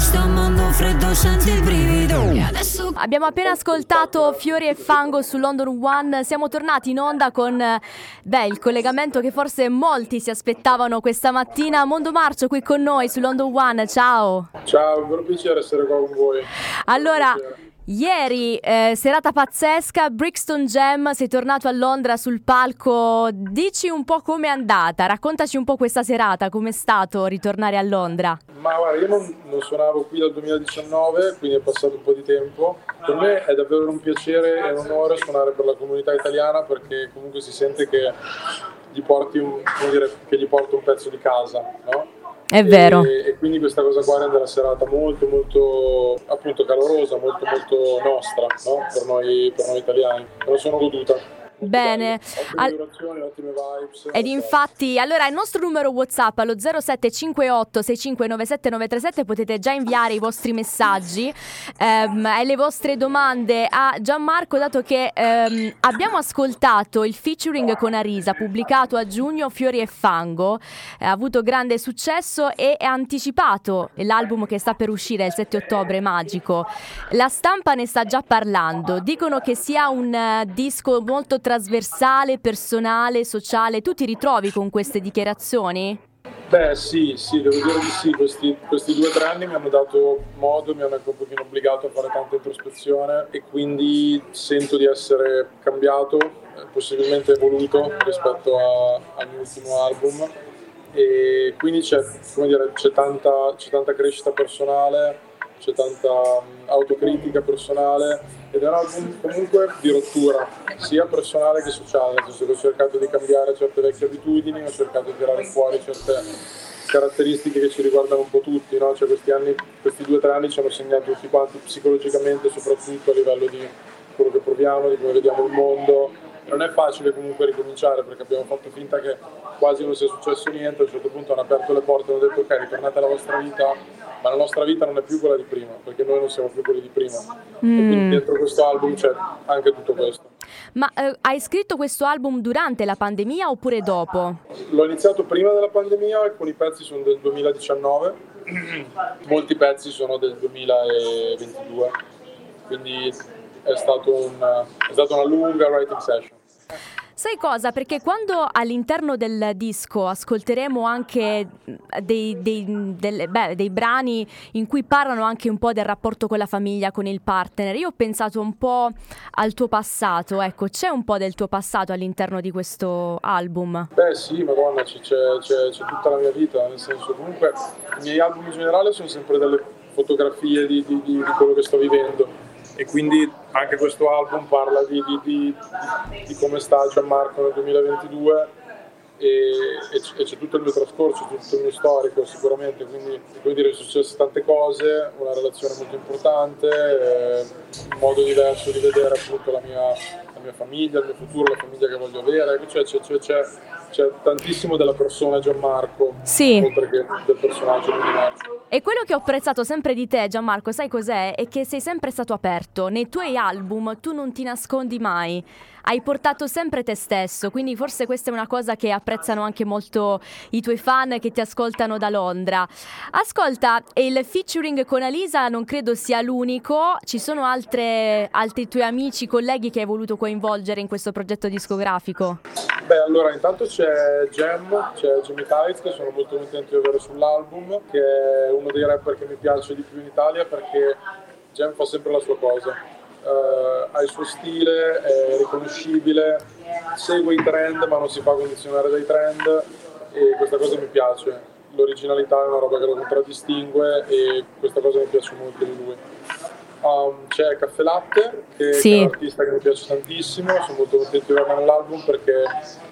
questo mondo freddo senti il brivido. Adesso... Abbiamo appena ascoltato Fiori e Fango su London One. Siamo tornati in onda con beh, il collegamento che forse molti si aspettavano questa mattina. Mondo Marcio qui con noi su London One. Ciao. Ciao, un vero piacere essere qua con voi. Allora. Ieri, eh, serata pazzesca, Brixton Jam, sei tornato a Londra sul palco, dici un po' com'è andata, raccontaci un po' questa serata, com'è stato ritornare a Londra? Ma guarda, io non, non, suonavo qui dal 2019, quindi è passato un po' di tempo. Per me è davvero un piacere e un onore suonare per la comunità italiana perché comunque si sente che gli porti un, dire, che gli porto un pezzo di casa, no? È vero. E, e, quindi questa cosa qua rende la serata molto, molto appunto calorosa, molto, molto nostra no? per, noi, per noi italiani. Me la sono goduta. Bene. Al- ottime vibes. Ed infatti, allora il nostro numero WhatsApp allo 0758 6597937 potete già inviare i vostri messaggi ehm, e le vostre domande a Gianmarco, dato che ehm, abbiamo ascoltato il featuring con Arisa pubblicato a giugno Fiori e Fango, eh, ha avuto grande successo e è anticipato l'album che sta per uscire il 7 ottobre, magico. La stampa ne sta già parlando, dicono che sia un uh, disco molto trasversale, personale, sociale. Tu ti ritrovi con queste dichiarazioni? Beh sì, sì, devo dire di sì, questi, questi due tre anni mi hanno dato modo, mi hanno anche un pochino obbligato a fare tanta introspezione e quindi sento di essere cambiato, eh, possibilmente evoluto rispetto a, al mio ultimo album e quindi c'è, dire, c'è, tanta, c'è tanta crescita personale c'è tanta autocritica personale ed è un album comunque di rottura, sia personale che sociale, nel ho cercato di cambiare certe vecchie abitudini, ho cercato di tirare fuori certe caratteristiche che ci riguardano un po' tutti, no? cioè questi, anni, questi due o tre anni ci hanno segnato tutti quanti psicologicamente, soprattutto a livello di quello che proviamo, di come vediamo il mondo. Non è facile comunque ricominciare perché abbiamo fatto finta che quasi non sia successo niente, a un certo punto hanno aperto le porte e hanno detto ok ritornate alla vostra vita ma la nostra vita non è più quella di prima, perché noi non siamo più quelli di prima. Mm. E quindi dentro questo album c'è anche tutto questo. Ma eh, hai scritto questo album durante la pandemia oppure dopo? L'ho iniziato prima della pandemia, alcuni pezzi sono del 2019, molti pezzi sono del 2022, quindi è, stato un, è stata una lunga writing session. Sai cosa? Perché quando all'interno del disco ascolteremo anche dei, dei, delle, beh, dei, brani in cui parlano anche un po' del rapporto con la famiglia, con il partner, io ho pensato un po' al tuo passato, ecco, c'è un po' del tuo passato all'interno di questo album? Beh sì, madonna, c'è, c'è, c'è, tutta la mia vita, nel senso comunque i miei album in generale sono sempre delle fotografie di, di, di quello che sto vivendo e quindi anche questo album parla di, di, di, di come sta Gianmarco nel 2022 e, e, c'è tutto il mio trascorso, tutto il mio storico sicuramente, quindi come dire, sono successe tante cose, una relazione molto importante, eh, un modo diverso di vedere appunto la mia, la mia, famiglia, il mio futuro, la famiglia che voglio avere, cioè, c'è, c'è, c'è, c'è tantissimo della persona Gianmarco, sì. oltre che del personaggio di Marco. E quello che ho apprezzato sempre di te, Gianmarco, sai cos'è? È che sei sempre stato aperto. Nei tuoi album tu non ti nascondi mai. Hai portato sempre te stesso, quindi forse questa è una cosa che apprezzano anche molto i tuoi fan che ti ascoltano da Londra. Ascolta, il featuring con Alisa non credo sia l'unico, ci sono altre, altri tuoi amici, colleghi che hai voluto coinvolgere in questo progetto discografico? Beh, allora intanto c'è Gem, c'è Jimmy Tights che sono molto contento di avere sull'album, che è uno dei rapper che mi piace di più in Italia perché Gem fa sempre la sua cosa. Uh, ha il suo stile, è riconoscibile, segue i trend ma non si fa condizionare dai trend e questa cosa mi piace. L'originalità è una roba che lo contraddistingue e questa cosa mi piace molto di lui. Um, c'è Caffè Latte, che sì. è un artista che mi piace tantissimo, sono molto contento di averla nell'album perché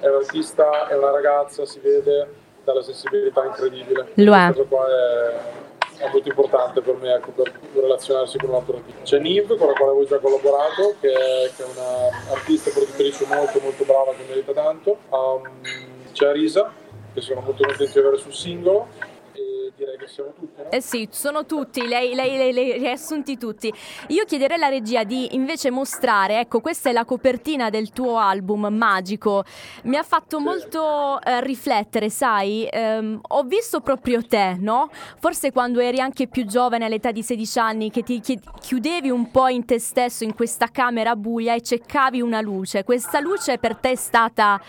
è un artista, è una ragazza, si vede dalla sensibilità incredibile. Lo è. Questo qua è, è, molto importante per me ecco, per relazionarsi con un altro artista. C'è Niv, con la quale avevo già collaborato, che è, che è un'artista e produttrice molto molto brava che merita tanto. Um, c'è Arisa, che sono molto contento di avere sul singolo direi che siamo tutti, no? Eh sì, sono tutti, lei, lei, lei, lei riassunti tutti. Io chiederei alla regia di invece mostrare, ecco, questa è la copertina del tuo album magico. Mi ha fatto molto eh, riflettere, sai? Ehm, ho visto proprio te, no? Forse quando eri anche più giovane, all'età di 16 anni, che ti chi- chiudevi un po' in te stesso, in questa camera buia e cercavi una luce. Questa luce per te è stata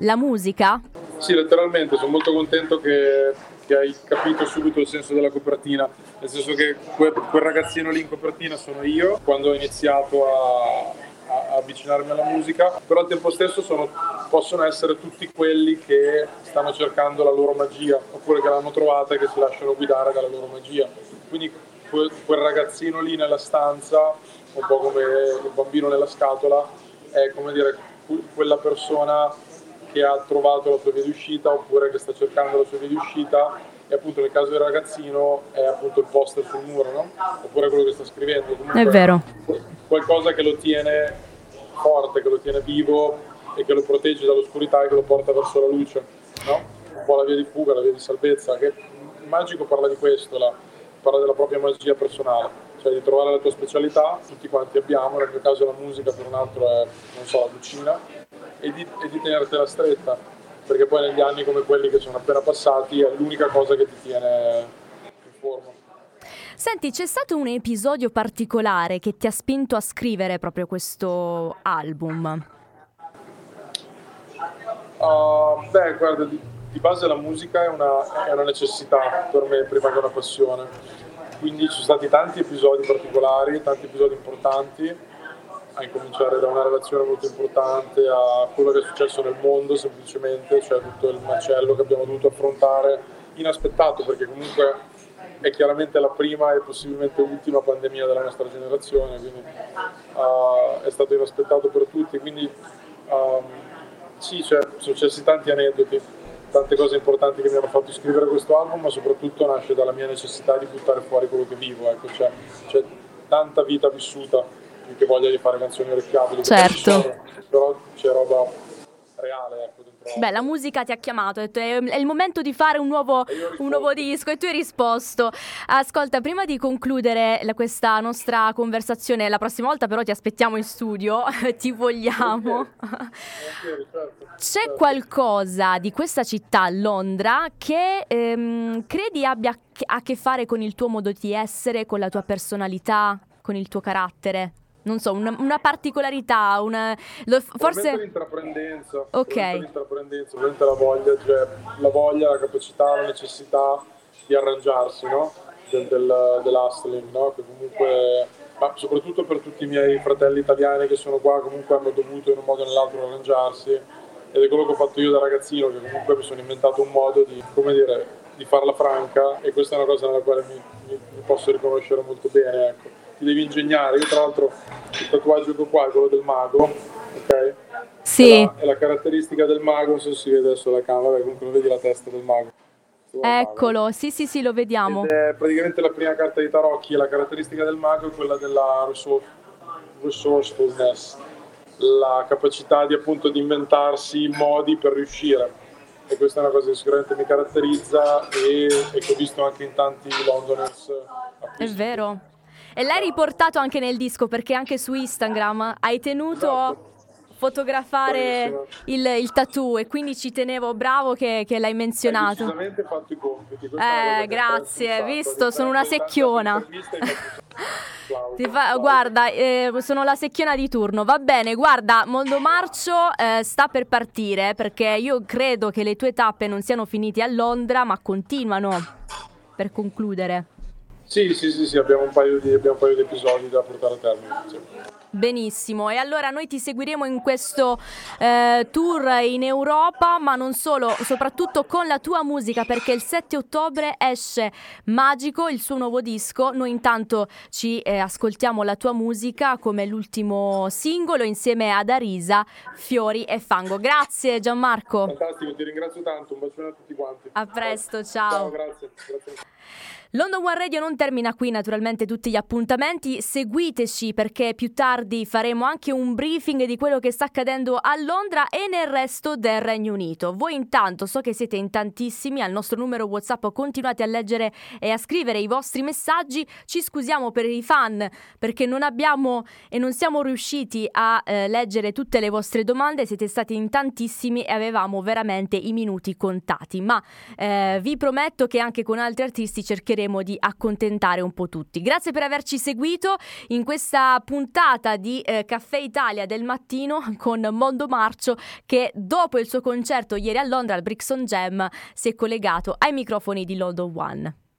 la musica? Sì, letteralmente, sono molto contento che, che hai capito subito il senso della copertina, nel senso che quel, quel ragazzino lì in copertina sono io, quando ho iniziato a, a- avvicinarmi alla musica, però al tempo stesso sono- possono essere tutti quelli che stanno cercando la loro magia, oppure che l'hanno trovata e che si lasciano guidare dalla loro magia. Quindi quel, quel ragazzino lì nella stanza, un po' come il bambino nella scatola, è come dire que- quella persona che ha trovato la sua via di uscita oppure che sta cercando la sua via di uscita e appunto nel caso del ragazzino è appunto il poster sul muro, no? Oppure quello che sta scrivendo. Comunque, È vero. Qualcosa che lo tiene forte, che lo tiene vivo e che lo protegge dall'oscurità e che lo porta verso la luce, no? Un po' la via di fuga, la via di salvezza, che il magico parla di questo, la- parla della propria magia personale, cioè di trovare la tua specialità, tutti quanti abbiamo, nel mio caso la musica, per un altro è, non so, la cucina, e di, e di tenertela stretta, perché poi negli anni come quelli che sono appena passati è l'unica cosa che ti tiene in forma. Senti, c'è stato un episodio particolare che ti ha spinto a scrivere proprio questo album? Ah, beh, guarda, di, di base la musica è una, è una necessità per me prima che una passione. Quindi ci sono stati tanti episodi particolari, tanti episodi importanti, a incominciare da una relazione molto importante a quello che è successo nel mondo semplicemente, cioè tutto il macello che abbiamo dovuto affrontare, inaspettato perché comunque è chiaramente la prima e possibilmente ultima pandemia della nostra generazione, quindi ah, è stato inaspettato per tutti, quindi ehm, sì, cioè, sono successi tanti aneddoti, tante cose importanti che mi hanno fatto scrivere questo album, ma soprattutto nasce dalla mia necessità di buttare fuori quello che vivo, ecco, cioè, c'è tanta vita vissuta, più che voglia di fare canzoni orecchiabili, Certo. però c'è roba reale, ecco. Beh, la musica ti ha chiamato, ha detto, è il momento di fare un nuovo, un nuovo disco e tu hai risposto. Ascolta, prima di concludere la- questa nostra conversazione, la prossima volta però ti aspettiamo in studio, ti vogliamo. Certo, C'è certo. qualcosa di questa città, Londra, che ehm, credi abbia a che fare con il tuo modo di essere, con la tua personalità, con il tuo carattere? Non so, una, una particolarità, una... lo- forse... l'intraprendenza, Ok. l'intraprendenza, probabilmente la voglia, cioè la voglia, la capacità, la necessità di arrangiarsi, no? Del, del, dell'hustling, no? Che comunque, ma soprattutto per tutti i miei fratelli italiani che sono qua, comunque hanno dovuto in un modo o nell'altro arrangiarsi. Ed è quello che ho fatto io da ragazzino, che comunque mi sono inventato un modo di, come dire, di farla franca e questa è una cosa nella quale mi, mi- mi posso riconoscere molto bene, ecco. Ti devi ingegnare. Io tra l'altro il tatuaggio che ho qua è quello del mago, ok? Sì, È la, è la caratteristica del mago, non so se si vede adesso la camera, vabbè, comunque non vedi la testa del mago. eccolo, sì sì sì, lo vediamo. Ed è praticamente la prima carta di tarocchi, la caratteristica del mago è quella della resource- resourcefulness, la capacità di appunto di inventarsi modi per riuscire. E questa è una cosa che sicuramente mi caratterizza e, e che ho visto anche in tanti Londoners. È vero. E l'hai riportato anche nel disco perché anche su Instagram hai tenuto a Esatto. fotografare il, il tattoo e quindi ci tenevo, bravo che, che l'hai Hai menzionato. decisamente fatto i compiti. Eh, grazie, visto, sono una secchiona. hai fa- guarda, eh, sono la secchiona di turno. Va bene, guarda, Mondo Marcio eh, sta per partire perché io credo che le tue tappe non siano finite a Londra, ma continuano per concludere. Sì, sì, sì, sì, abbiamo un paio di, abbiamo un paio di episodi da portare a termine. sì. Benissimo, e allora noi ti seguiremo in questo eh, tour in Europa, ma non solo, soprattutto con la tua musica, perché il 7 ottobre esce Magico, il suo nuovo disco. Noi intanto ci eh, ascoltiamo la tua musica come l'ultimo singolo insieme ad Arisa, Fiori e Fango. Grazie Gianmarco, Fantastico, ti ringrazio tanto, un bacione a tutti quanti. a presto, Ciao, ciao. grazie. grazie. London One Radio non termina qui naturalmente tutti gli appuntamenti, seguiteci perché più tardi faremo anche un briefing di quello che sta accadendo a Londra e nel resto del Regno Unito. Voi intanto so che siete in tantissimi, al nostro numero WhatsApp continuate a leggere e a scrivere i vostri messaggi, ci scusiamo per i fan perché non abbiamo e non siamo riusciti a eh, leggere tutte le vostre domande, siete stati in tantissimi e avevamo veramente i minuti contati, ma eh, vi prometto che anche con altri artisti cercheremo cercheremo di accontentare un po' tutti. Grazie per averci seguito in questa puntata di eh, Caffè Italia del mattino con Mondo Marcio che dopo il suo concerto ieri a Londra al Brixton Jam si è collegato ai microfoni di London One.